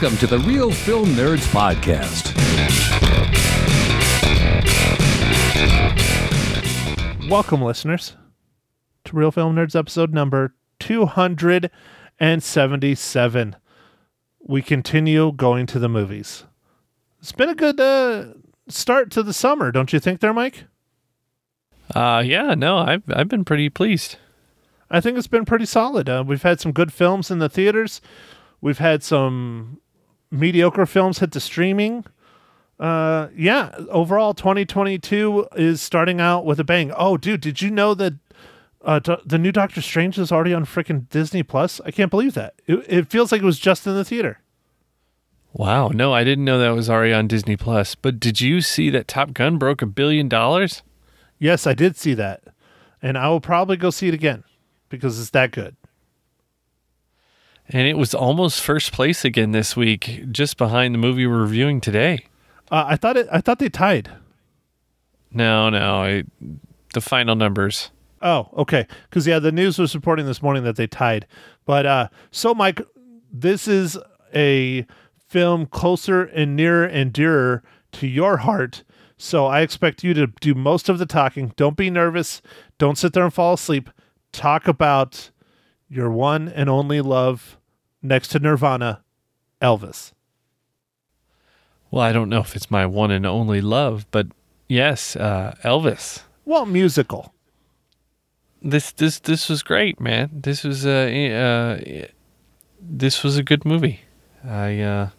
Welcome to the Real Film Nerds Podcast. Welcome, listeners, to Real Film Nerds episode number 277. We continue going to the movies. It's been a good uh, start to the summer, don't you think, there, Mike? Uh, yeah, no, I've I've been pretty pleased. I think it's been pretty solid. Uh, we've had some good films in the theaters. We've had some mediocre films hit the streaming. Uh, yeah, overall, 2022 is starting out with a bang. Oh, dude, did you know that uh, do- the new Doctor Strange is already on freaking Disney Plus? I can't believe that. It, it feels like it was just in the theater. Wow, no, I didn't know that was already on Disney Plus. But did you see that Top Gun broke a billion dollars? Yes, I did see that, and I will probably go see it again because it's that good. And it was almost first place again this week, just behind the movie we're reviewing today. Uh, I thought it. I thought they tied. No, no, I, the final numbers. Oh, okay. Because yeah, the news was reporting this morning that they tied. But uh, so Mike, this is a film closer and nearer and dearer to your heart. So I expect you to do most of the talking. Don't be nervous. Don't sit there and fall asleep. Talk about your one and only love next to Nirvana, Elvis. Well, I don't know if it's my one and only love, but yes, uh, Elvis. Well, musical. This this this was great, man. This was uh, uh this was a good movie. I uh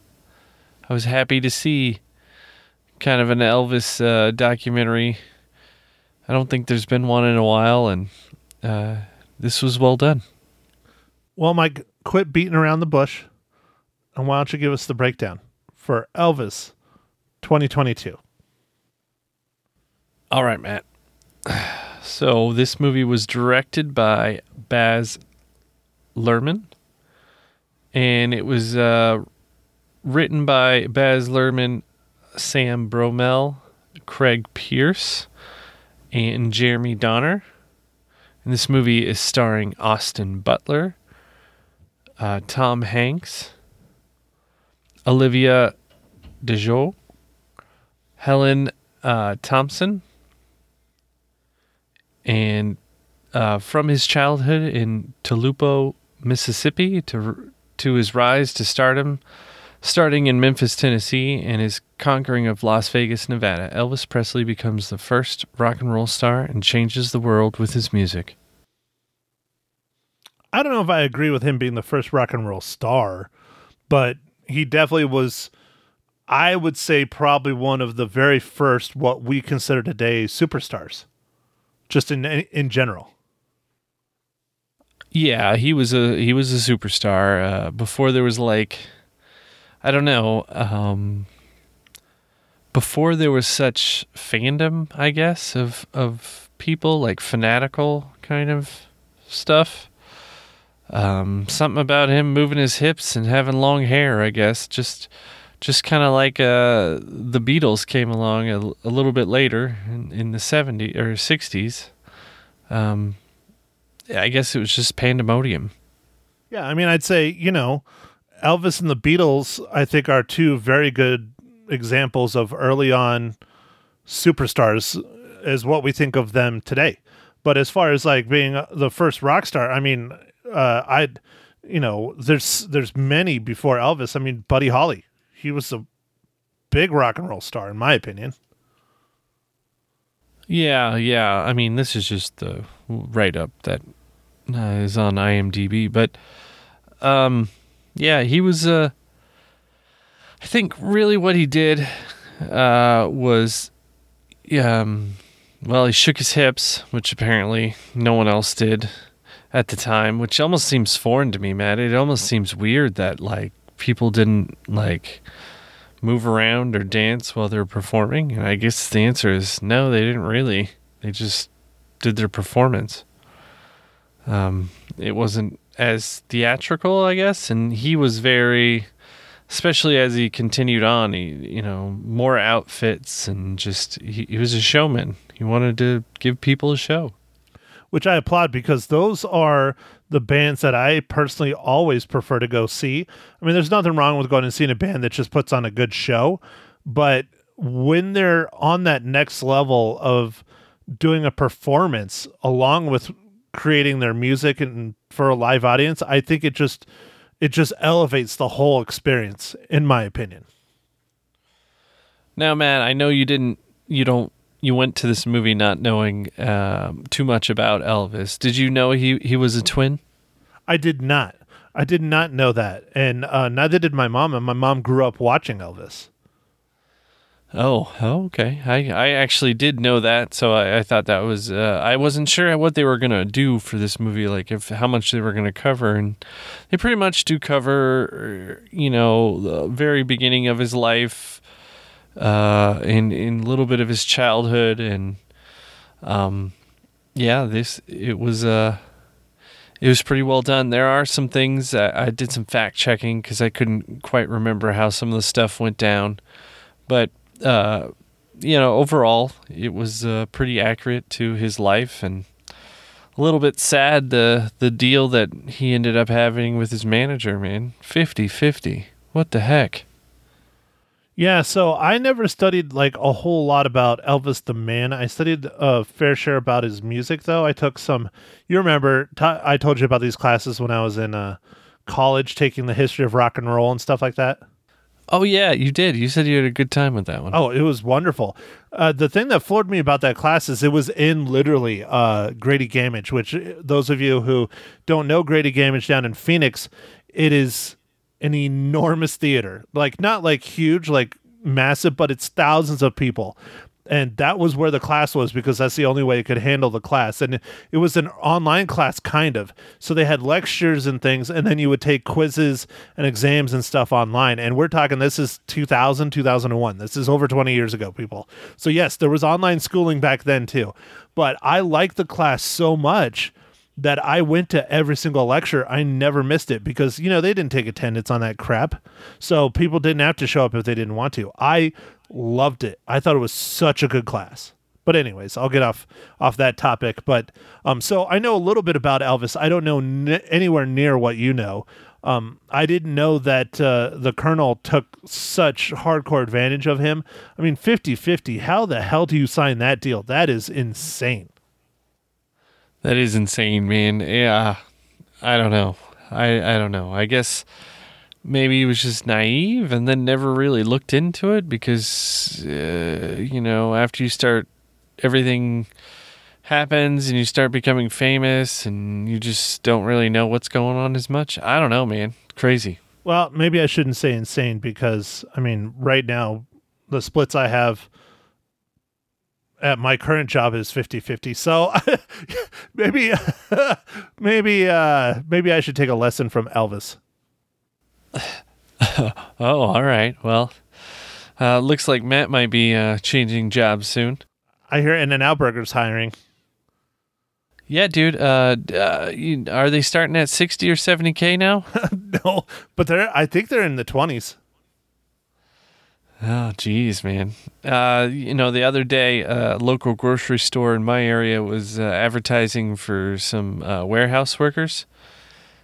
I was happy to see kind of an Elvis uh, documentary. I don't think there's been one in a while, and uh, this was well done. Well, Mike, quit beating around the bush, and why don't you give us the breakdown for Elvis 2022? All right, Matt. So this movie was directed by Baz Luhrmann, and it was uh, written by Baz Luhrmann, Sam Bromell, Craig Pearce, and Jeremy Doner. And this movie is starring Austin Butler, uh, Tom Hanks, Olivia DeJoe, Helen uh, Thomson, and uh, from his childhood in Tupelo, Mississippi, to to his rise to stardom, starting in Memphis, Tennessee, and his conquering of Las Vegas, Nevada, Elvis Presley becomes the first rock and roll star and changes the world with his music. I don't know if I agree with him being the first rock and roll star, but he definitely was. I would say probably one of the very first what we consider today superstars, just in in general. Yeah, he was a he was a superstar uh, before there was like, I don't know, um, before there was such fandom, I guess of of people like fanatical kind of stuff. Um, something about him moving his hips and having long hair, I guess, just just kind of like uh, the Beatles came along a, a little bit later in, in the 70s or 60s. Um, I guess it was just pandemonium. Yeah, I mean, I'd say you know, Elvis and the Beatles. I think are two very good examples of early on superstars, as what we think of them today. But as far as like being the first rock star, I mean, uh, I, you know, there's there's many before Elvis. I mean, Buddy Holly, he was a big rock and roll star, in my opinion. Yeah, yeah. I mean, this is just the write up that uh, is on IMDb, but um, yeah, he was. Uh, I think really what he did uh, was, um, well, he shook his hips, which apparently no one else did at the time, which almost seems foreign to me, Matt. It almost seems weird that like people didn't like move around or dance while they're performing. And I guess the answer is no, they didn't really. They just did their performance. Um, it wasn't as theatrical, I guess, and he was very, especially as he continued on. He, you know, more outfits and just he, he was a showman. He wanted to give people a show. Which I applaud because those are the bands that I personally always prefer to go see. I mean, there's nothing wrong with going and seeing a band that just puts on a good show, but when they're on that next level of doing a performance along with creating their music and for a live audience, I think it just it just elevates the whole experience in my opinion. Now, man, I know you didn't, you don't, you went to this movie not knowing um, too much about Elvis. Did you know he he was a twin? I did not. I did not know that, and uh, neither did my mom. And my mom grew up watching Elvis. Oh, oh, okay. I, I actually did know that, so I, I thought that was. Uh, I wasn't sure what they were gonna do for this movie, like if how much they were gonna cover, and they pretty much do cover, you know, the very beginning of his life, uh, in in a little bit of his childhood, and um, yeah, this it was uh, it was pretty well done. There are some things I, I did some fact checking because I couldn't quite remember how some of the stuff went down, but uh, you know, overall, it was uh, pretty accurate to his life, and a little bit sad the the deal that he ended up having with his manager. Man, 50-50. What the heck? Yeah, so I never studied like a whole lot about Elvis the man. I studied a fair share about his music, though. I took some. You remember? T- I told you about these classes when I was in uh, college, taking the history of rock and roll and stuff like that. Oh yeah, you did. You said you had a good time with that one. Oh, it was wonderful. Uh, the thing that floored me about that class is it was in literally uh, Grady Gammage, which uh, those of you who don't know Grady Gammage down in Phoenix, it is an enormous theater. Like not like huge, like massive, but it's thousands of people. And that was where the class was because that's the only way it could handle the class. And it was an online class, kind of. So they had lectures and things, and then you would take quizzes and exams and stuff online. And we're talking, this is 2000, 2001. This is over 20 years ago, people. So, yes, there was online schooling back then too. But I liked the class so much that I went to every single lecture. I never missed it because, you know, they didn't take attendance on that crap. So people didn't have to show up if they didn't want to. I loved it. I thought it was such a good class. But anyways, I'll get off off that topic. But um, so I know a little bit about Elvis. I don't know n- anywhere near what you know. Um, I didn't know that uh, the Colonel took such hardcore advantage of him. I mean, 50 50. How the hell do you sign that deal? That is insane. That is insane, man. Yeah, I don't know. I I don't know. I guess maybe he was just naive and then never really looked into it because uh, you know after you start everything happens and you start becoming famous and you just don't really know what's going on as much. I don't know, man. Crazy. Well, maybe I shouldn't say insane because I mean, right now the splits I have at my current job is 50-50. So maybe maybe uh maybe I should take a lesson from Elvis. oh, all right. Well, uh, looks like Matt might be uh, changing jobs soon. I hear In-N-Out Burger's hiring. Yeah, dude. Uh, uh, are they starting at sixty or seventy k now? no, but they're. I think they're in the twenties. Oh, geez, man. Uh, you know, the other day, a local grocery store in my area was uh, advertising for some uh, warehouse workers.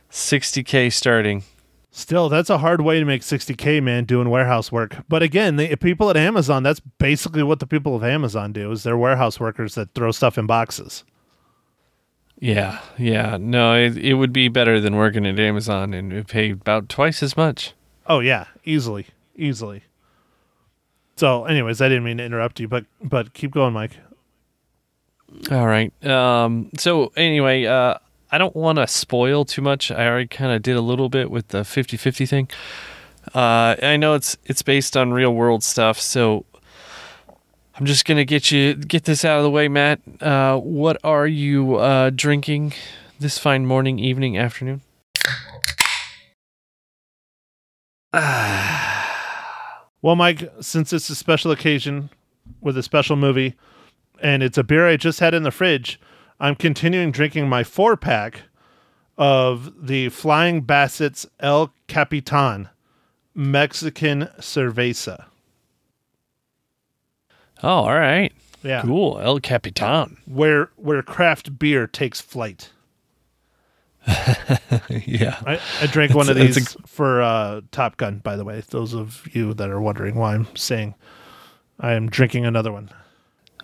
60K starting. Still, that's a hard way to make 60K, man, doing warehouse work. But again, the people at Amazon, that's basically what the people of Amazon do is they're warehouse workers that throw stuff in boxes. Yeah, yeah. No, it, it would be better than working at Amazon and pay about twice as much. Oh, yeah. Easily. Easily. So, anyways, I didn't mean to interrupt you, but but keep going, Mike. All right. Um. So anyway, uh, I don't want to spoil too much. I already kind of did a little bit with the 50-50 thing. Uh, I know it's it's based on real world stuff, so I'm just gonna get you get this out of the way, Matt. Uh, what are you uh, drinking this fine morning, evening, afternoon? Well, Mike, since it's a special occasion with a special movie, and it's a beer I just had in the fridge, I'm continuing drinking my four pack of the Flying Basset's El Capitan Mexican Cerveza. Oh, all right. Yeah. Cool. El Capitan. Where where craft beer takes flight. yeah. I, I drank one of these it's for uh, Top Gun, by the way. Those of you that are wondering why I'm saying I am drinking another one.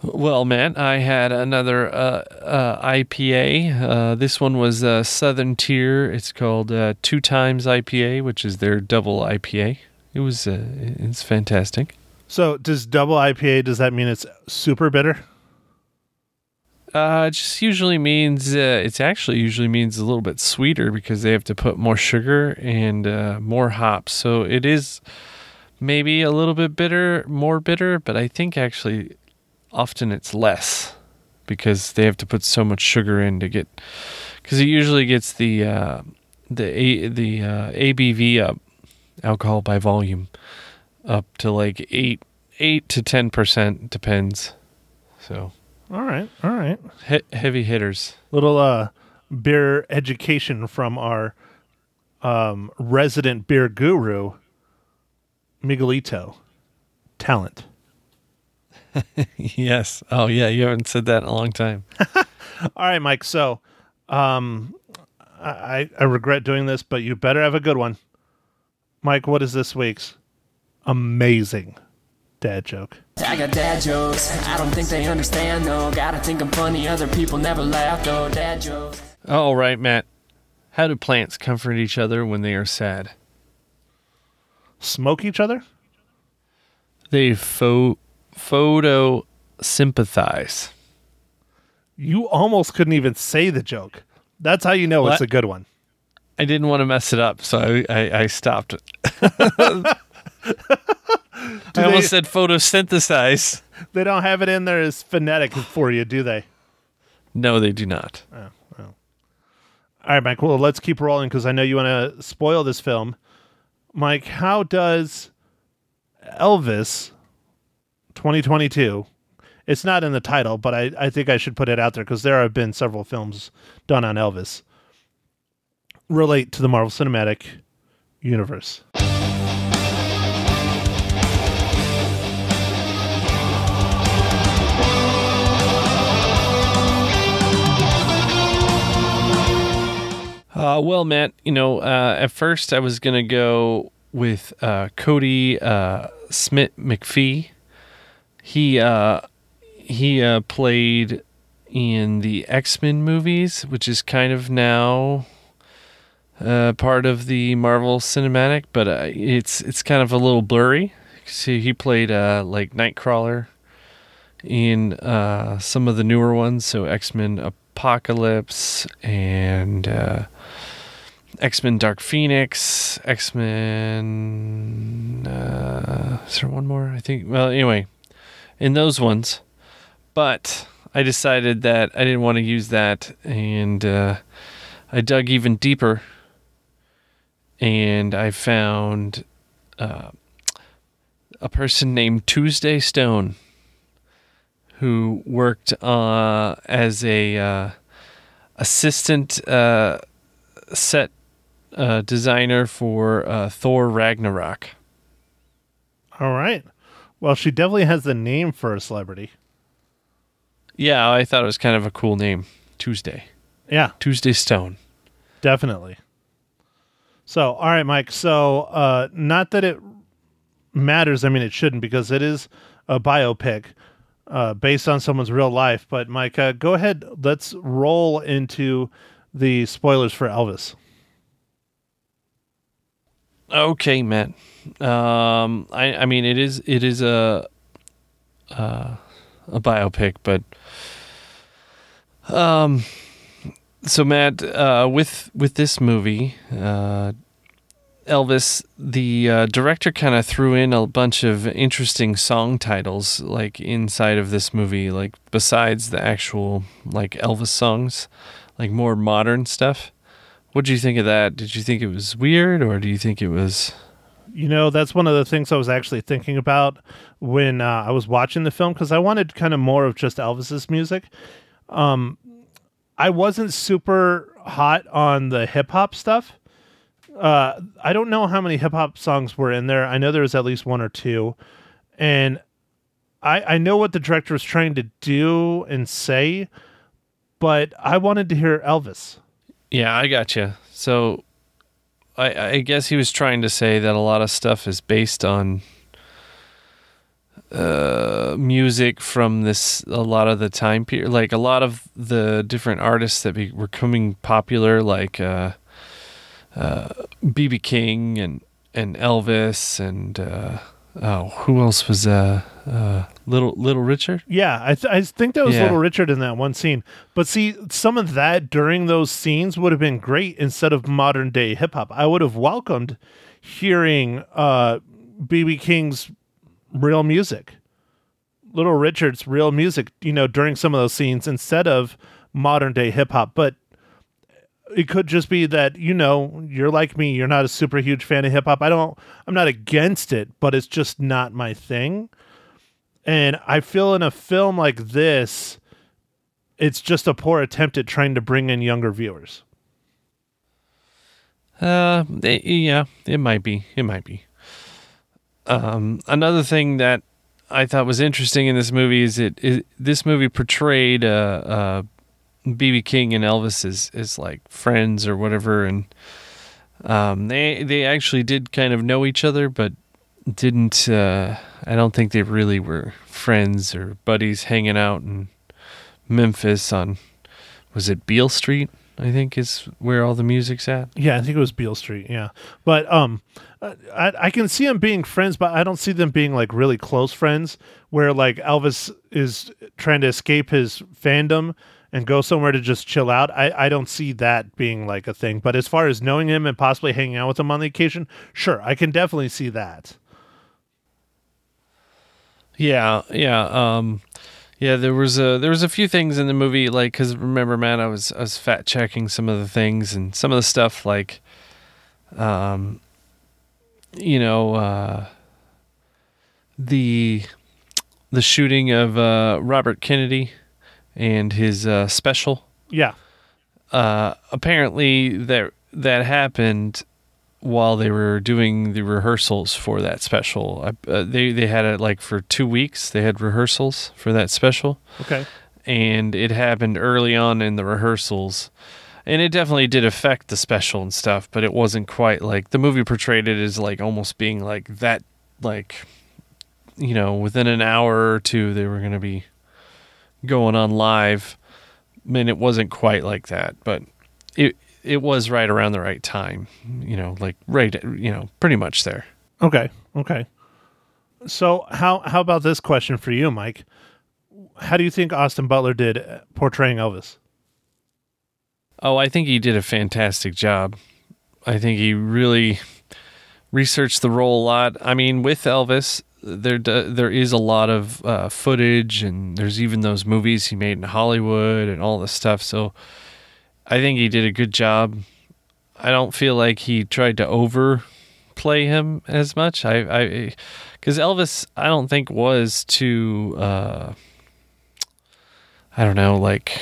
Well, Matt, I had another uh, uh, IPA. Uh, this one was uh, Southern Tier. It's called uh, Two Times IPA, which is their double IPA. It was uh, it's fantastic. So, does double IPA, does that mean it's super bitter? Uh, it just usually means uh, it's actually usually means a little bit sweeter because they have to put more sugar and uh, more hops. So it is maybe a little bit bitter, more bitter, but I think actually often it's less because they have to put so much sugar in to get because it usually gets the uh, the a, the uh, ABV up, alcohol by volume, up to like eight eight to ten percent depends. So All right. All right. he- heavy hitters. Little uh, beer education from our um, resident beer guru, Miguelito. Talent. yes. Oh yeah, you haven't said that in a long time. All right, Mike. So, um, I I regret doing this, but you better have a good one. Mike, what is this week's amazing dad joke? I got dad jokes. I don't think they understand though. Gotta think I'm funny. Other people never laugh though. Dad jokes. All right, Matt. How do plants comfort each other when they are sad? Smoke each other? They pho- photosynthesize. You almost couldn't even say the joke. That's how you know it's What? a good one. I didn't want to mess it up, so I, I, I stopped. I they- almost said photosynthesize. They don't have it in there as phonetic for you, do they? No, they do not. Oh, All right, Mike. Well, let's keep rolling because I know you want to spoil this film. Mike, how does Elvis 2022? It's not in the title, but I, I think I should put it out there because there have been several films done on Elvis. Relate to the Marvel Cinematic Universe. Uh, well, Matt, you know, uh, at first I was to go with uh, Kodi uh, Smith McPhee. He uh, he uh, played in the X Men movies, which is kind of now part of the Marvel Cinematic, but it's it's kind of a little blurry. See, he played like Nightcrawler in some of the newer ones, so X Men Apocalypse and uh, X Men Dark Phoenix, X Men. Uh, is there one more? I think. Well, anyway, in those ones, but I decided that I didn't want to use that, and uh, I dug even deeper, and I found uh, a person named Tuesday Stone who worked uh, as a uh, assistant uh, set uh, designer for uh, Thor Ragnarok. All right. Well, she definitely has the name for a celebrity. Yeah, I thought it was kind of a cool name. Tuesday. Yeah, Tuesday Stone. definitely. So, all right, Mike. So, uh, not that it matters. I mean, it shouldn't because it is a biopic uh, based on someone's real life. But, Mike, uh, go ahead. Let's roll into the spoilers for Elvis. Okay, Matt. Um, I I mean it is it is a uh, a biopic, but um, so Matt, uh, with with this movie, uh, Elvis, the uh, director kind of threw in a bunch of interesting song titles, like inside of this movie, like besides the actual like Elvis songs, like more modern stuff. What did you think of that? Did you think it was weird, or do you think it was? You know, that's one of the things I was actually thinking about when uh, I was watching the film because I wanted kind of more of just Elvis's music. Um, I wasn't super hot on the hip hop stuff. Uh, I don't know how many hip hop songs were in there. I know there was at least one or two, and I I know what the director was trying to do and say, but I wanted to hear Elvis. Yeah, I got you. So, I, I guess he was trying to say that a lot of stuff is based on uh, music from this. A lot of the time period, like a lot of the different artists that be, were coming popular, like uh, uh, BB King and and Elvis and uh, oh, who else was uh, uh, little Little Richard? Yeah, I, th- I think that was Yeah. Little Richard in that one scene. But see, some of that during those scenes would have been great instead of modern day hip hop. I would have welcomed hearing uh, BB King's real music, Little Richard's real music, you know, during some of those scenes instead of modern day hip hop. But it could just be that you know you're like me you're not a super huge fan of hip hop i don't i'm not against it but it's just not my thing and i feel in a film like this it's just a poor attempt at trying to bring in younger viewers Uh, eh, yeah, it might be. It might be. Um, another thing that I thought was interesting in this movie is it, it this movie portrayed uh, uh, BB King and Elvis as, as like friends or whatever, and um, they they actually did kind of know each other, but didn't. Uh, I don't think they really were friends or buddies hanging out in Memphis on was it Beale Street? I think is where all the music's at. yeah i think it was beale street yeah but um I, I can see them being friends but i don't see them being like really close friends where like elvis is trying to escape his fandom and go somewhere to just chill out i, I don't see that being like a thing but as far as knowing him and possibly hanging out with him on the occasion sure i can definitely see that Yeah, yeah, um, yeah. There was a there was a few things in the movie, like because remember, man, I was I was fat checking some of the things and some of the stuff, like, um, you know, uh, the the shooting of uh, Robert Kennedy and his uh, special. yeah Uh, apparently, that that happened while they were doing the rehearsals for that special. I, uh, they they had it like for two weeks. They had rehearsals for that special, okay and it happened early on in the rehearsals. And it definitely did affect the special and stuff, but it wasn't quite like the movie portrayed it as like almost being like that, like, you know, within an hour or two they were going to be going on live. I mean, it wasn't quite like that, but it it was right around the right time, you know, like right, you know, pretty much there. Okay. Okay. So how how about this question for you, Mike? How do you think Austin Butler did uh, portraying Elvis? Oh, I think he did a fantastic job. I think he really researched the role a lot. I mean, with Elvis, there there is a lot of uh, footage, and there's even those movies he made in Hollywood and all this stuff. So, I think he did a good job. I don't feel like he tried to overplay him as much. I, I, because Elvis, I don't think was too. Uh, I don't know, like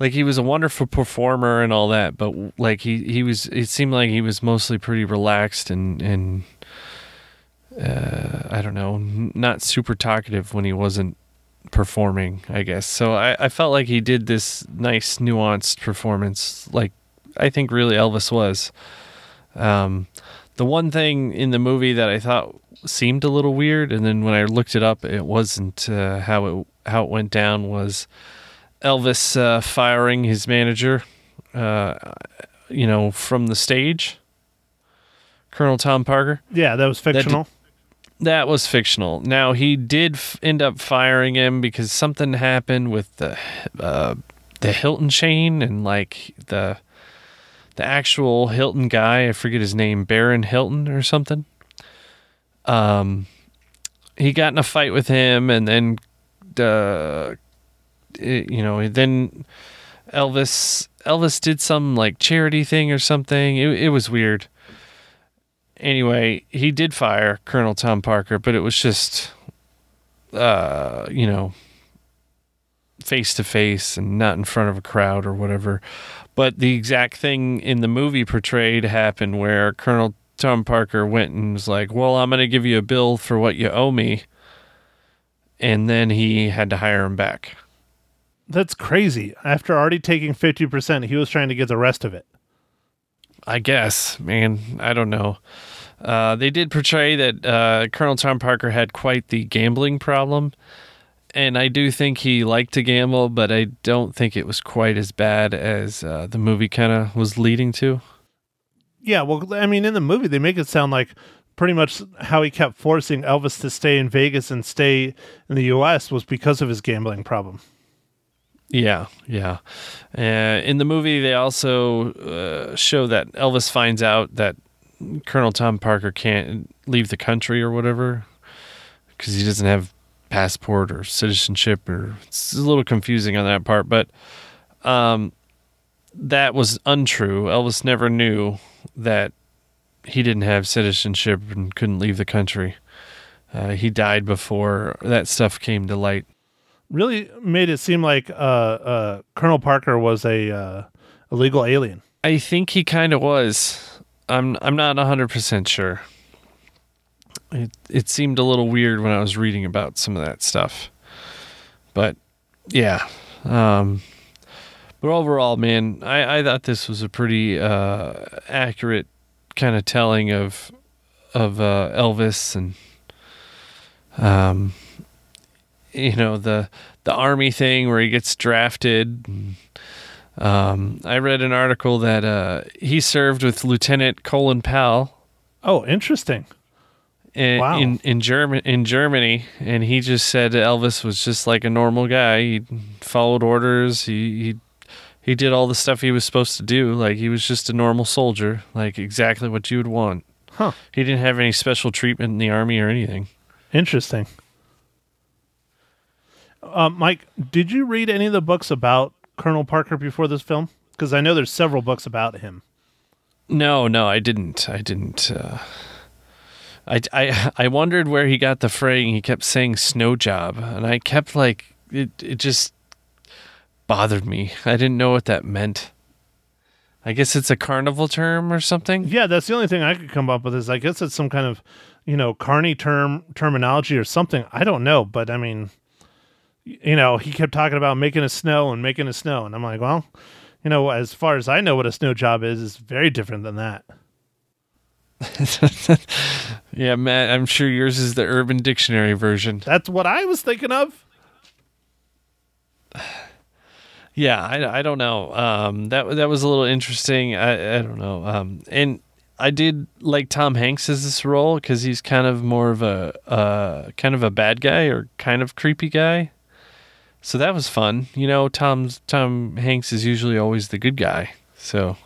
like he was a wonderful performer and all that, but like he he was it seemed like he was mostly pretty relaxed and and uh, I don't know, not super talkative when he wasn't performing, I guess. So I, I felt like he did this nice nuanced performance, like I think really Elvis was. Um, the one thing in the movie that I thought seemed a little weird, and then when I looked it up, it wasn't uh, how it how it went down was Elvis uh, firing his manager, uh, you know, from the stage. Colonel Tom Parker. Yeah, that was fictional. That was fictional. Now he did f- end up firing him because something happened with the uh, the Hilton chain and like the the actual Hilton guy. I forget his name, Baron Hilton or something. Um, he got in a fight with him, and then uh, it- you know, then Elvis Elvis did some like charity thing or something. It, it was weird. Anyway, he did fire Colonel Tom Parker, but it was just, uh, you know, face to face and not in front of a crowd or whatever. But the exact thing in the movie portrayed happened where Colonel Tom Parker went and was like, "Well, I'm going to give you a bill for what you owe me," and then he had to hire him back. That's crazy. After already taking 50%, he was trying to get the rest of it. I guess, man. I don't know. Uh, they did portray that uh, Colonel Tom Parker had quite the gambling problem. And I do think he liked to gamble, but I don't think it was quite as bad as uh, the movie kind of was leading to. Yeah, well, I mean, in the movie, they make it sound like pretty much how he kept forcing Elvis to stay in Vegas and stay in the U.S. was because of his gambling problem. Yeah, yeah. Uh, in the movie, they also uh, show that Elvis finds out that Colonel Tom Parker can't leave the country or whatever because he doesn't have passport or citizenship, or it's a little confusing on that part. But um, that was untrue. Elvis never knew that he didn't have citizenship and couldn't leave the country. Uh, he died before that stuff came to light. Really made it seem like uh, uh, Colonel Parker was a uh, illegal alien. I think he kind of was. I'm I'm not 100% sure. It it seemed a little weird when I was reading about some of that stuff. But yeah. Um but overall, man, I, I thought this was a pretty uh, accurate kind of telling of of uh, Elvis and um you know the the army thing where he gets drafted. And, um, I read an article that uh, he served with Lieutenant Colin Powell Oh, interesting. in Wow. in in, German, in Germany, and he just said Elvis was just like a normal guy. He followed orders. He he he did all the stuff he was supposed to do. Like he was just a normal soldier, like exactly what you would want. Huh. He didn't have any special treatment in the army or anything. Interesting. Uh, Mike, did you read any of the books about Colonel Parker before this film? Because I know there's several books about him. No, no, I didn't. I didn't. Uh, I, I, I wondered where he got the phrase. He kept saying "snow job," and I kept like it. It just bothered me. I didn't know what that meant. I guess it's a carnival term or something. Yeah, that's the only thing I could come up with is I guess it's some kind of, you know, carny term terminology or something. I don't know, but I mean, you know, he kept talking about making a snow and making a snow, and I'm like, well, you know, as far as I know, what a snow job is is very different than that. Yeah, Matt. I'm sure yours is the Urban Dictionary version. That's what I was thinking of. Yeah, I, I don't know. Um, that that was a little interesting. I I don't know. Um, and I did like Tom Hanks as this role because he's kind of more of a uh, kind of a bad guy or kind of creepy guy. So that was fun. You know, Tom's Tom Hanks is usually always the good guy. So,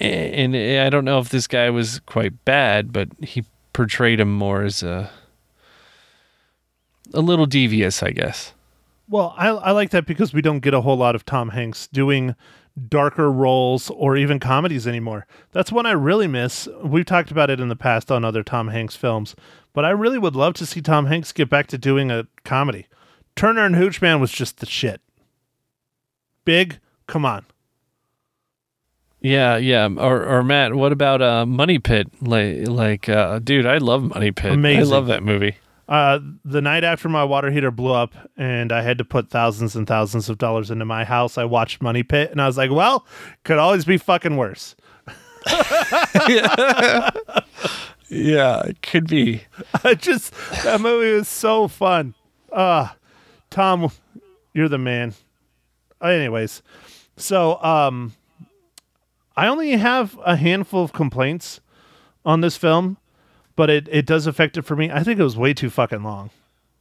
and I don't know if this guy was quite bad, but he portrayed him more as a a little devious, I guess. Well, I, I like that because we don't get a whole lot of Tom Hanks doing darker roles or even comedies anymore. That's one I really miss. We've talked about it in the past on other Tom Hanks films, but I really would love to see Tom Hanks get back to doing a comedy. Turner and Hoochman was just the shit. Big, come on. Yeah, yeah. Or or Matt, what about uh Money Pit? Like like uh dude, I love Money Pit. I love that movie. Uh, the night after my water heater blew up and I had to put thousands and thousands of dollars into my house, I watched Money Pit and I was like, well, could always be fucking worse. Yeah, it could be. I just that movie was so fun. Uh Tom, you're the man. Anyways, so um I only have a handful of complaints on this film, but it, it does affect it for me. I think it was way too fucking long.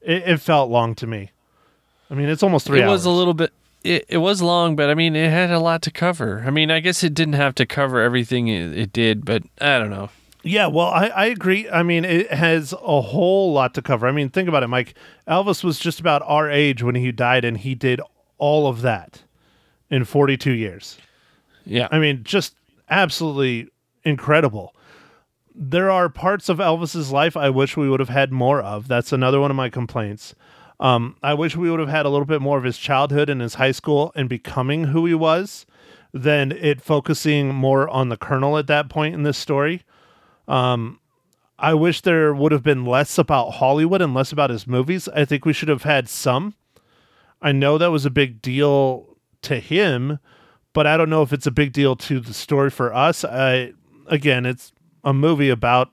It, it felt long to me. I mean, it's almost three it hours. was a little bit it, it was long, but I mean it had a lot to cover. I mean, I guess it didn't have to cover everything it, it did, but I don't know. Yeah, well, I, I agree. I mean, it has a whole lot to cover. I mean, think about it, Mike. Elvis was just about our age when he died, and he did all of that in 42 years. Yeah. I mean, just absolutely incredible. There are parts of Elvis's life I wish we would have had more of. That's another one of my complaints. Um, I wish we would have had a little bit more of his childhood and his high school and becoming who he was than it focusing more on the colonel at that point in this story. Um, I wish there would have been less about Hollywood and less about his movies. I think we should have had some. I know that was a big deal to him, but I don't know if it's a big deal to the story for us. I again, it's a movie about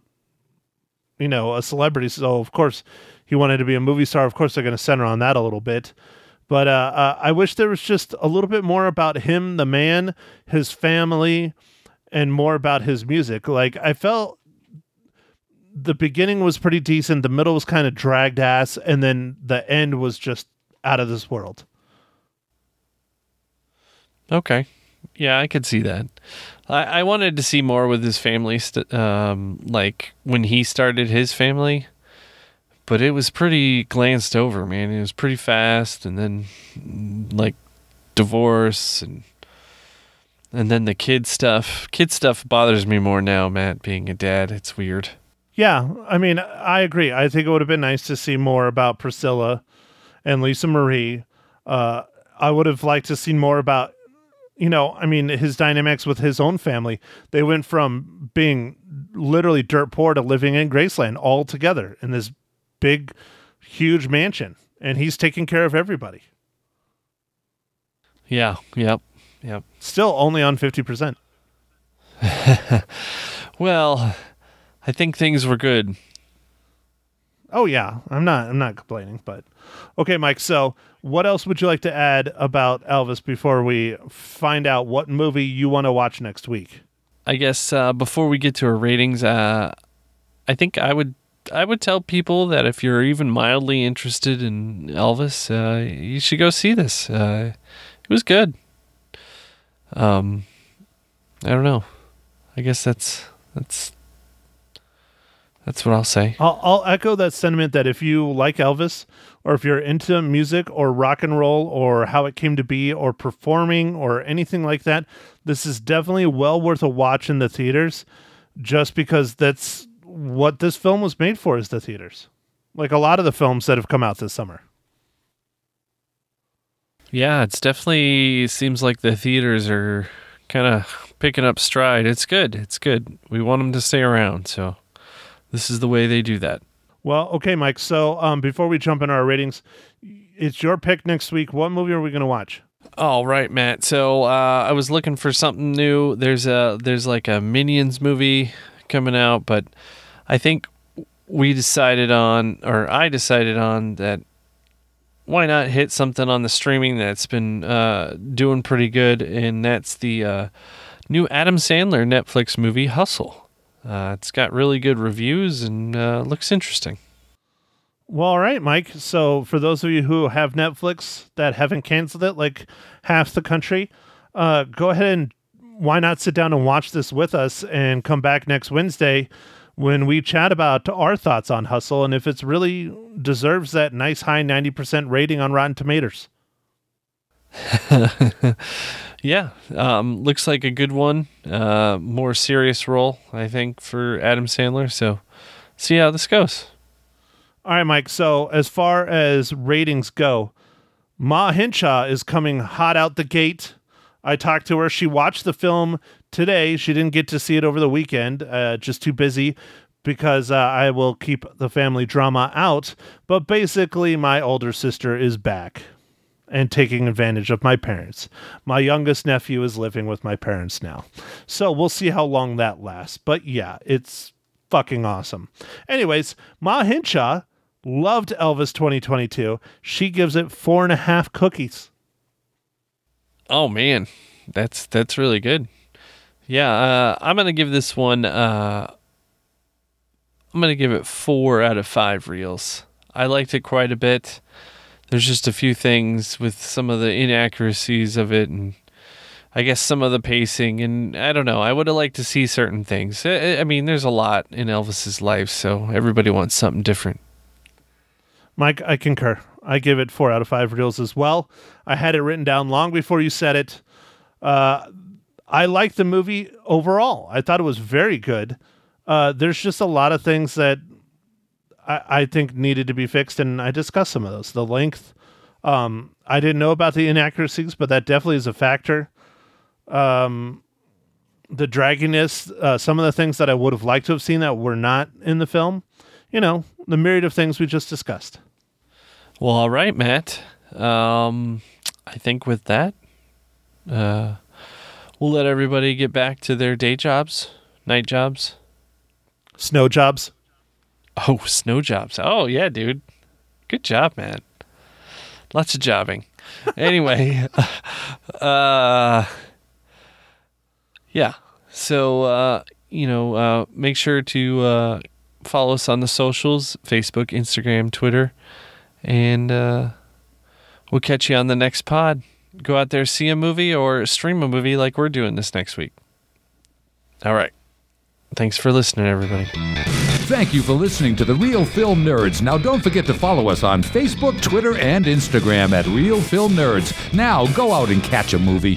you know a celebrity, so of course he wanted to be a movie star. Of course, they're going to center on that a little bit. But uh, uh, I wish there was just a little bit more about him, the man, his family, and more about his music. Like I felt the beginning was pretty decent, the middle was kind of dragged ass, and then the end was just out of this world. Okay. Yeah, I could see that. I, I wanted to see more with his family, st- um, like when he started his family, but it was pretty glanced over, man. It was pretty fast, and then like divorce and and then the kid stuff. Kid stuff bothers me more now, Matt. Being a dad, it's weird. Yeah, I mean, I agree. I think it would have been nice to see more about Priscilla and Lisa Marie. Uh, I would have liked to see more about, you know, I mean, his dynamics with his own family. They went from being literally dirt poor to living in Graceland all together in this big, huge mansion, and he's taking care of everybody. Yeah. Yep. Yep. Still only on fifty percent. Well, I think things were good. Oh yeah, I'm not I'm not complaining, but okay, Mike. So, what else would you like to add about Elvis before we find out what movie you want to watch next week? I guess uh, before we get to our ratings, uh, I think I would I would tell people that if you're even mildly interested in Elvis, uh, you should go see this. Uh, it was good. Um, I don't know. I guess that's that's that's what I'll say. I'll, I'll echo that sentiment that if you like Elvis, or if you're into music or rock and roll or how it came to be or performing or anything like that, this is definitely well worth a watch in the theaters just because that's what this film was made for is the theaters. Like a lot of the films that have come out this summer. Yeah, it's definitely seems like the theaters are kind of picking up stride. It's good. It's good. We want them to stay around, so this is the way they do that. Well, okay, Mike. So um, before we jump into our ratings, it's your pick next week. What movie are we going to watch? All right, Matt. So uh, I was looking for something new. There's a there's like a Minions movie coming out, but I think we decided on, or I decided on that. Why not hit something on the streaming that's been uh, doing pretty good, and that's the uh, new Adam Sandler Netflix movie Hustle. Uh, it's got really good reviews and uh, looks interesting. Well, all right, Mike. So, for those of you who have Netflix that haven't canceled it, like half the country, uh, go ahead and why not sit down and watch this with us and come back next Wednesday when we chat about our thoughts on Hustle and if it's really deserves that nice high 90% rating on Rotten Tomatoes. Yeah, um, looks like a good one. Uh, more serious role, I think, for Adam Sandler. So, see how this goes. All right, Mike. So, as far as ratings go, Ma Hinshaw is coming hot out the gate. I talked to her. She watched the film today. She didn't get to see it over the weekend, uh, just too busy because uh, I will keep the family drama out. But basically, my older sister is back and taking advantage of my parents. My youngest nephew is living with my parents now. So we'll see how long that lasts. But yeah, it's fucking awesome. Anyways, Ma Hinshaw loved Elvis 2022. She gives it four and a half cookies. Oh man, that's that's really good. Yeah, uh, I'm gonna give this one. Uh, I'm gonna give it four out of five reels. I liked it quite a bit there's just a few things with some of the inaccuracies of it and I guess some of the pacing and I don't know. I would have liked to see certain things. I, I mean, there's a lot in Elvis's life, so everybody wants something different. Mike, I concur. I give it four out of five reels as well. I had it written down long before you said it. Uh, I liked the movie overall. I thought it was very good. Uh, there's just a lot of things that I, I think needed to be fixed, and I discussed some of those. The length, um, I didn't know about the inaccuracies, but that definitely is a factor. Um, the dragginess, uh, some of the things that I would have liked to have seen that were not in the film. You know, the myriad of things we just discussed. Well, all right, Matt. um, I think with that, uh, we'll let everybody get back to their day jobs, night jobs. Snow jobs. Oh, snow jobs. Oh, yeah, dude. Good job, man. Lots of jobbing. Anyway, uh, yeah. So, uh, you know, uh, make sure to uh, follow us on the socials Facebook, Instagram, Twitter. And uh, we'll catch you on the next pod. Go out there, see a movie or stream a movie like we're doing this next week. All right. Thanks for listening, everybody. Thank you for listening to the Real Film Nerds. Now, don't forget to follow us on Facebook, Twitter, and Instagram at Real Film Nerds. Now, go out and catch a movie.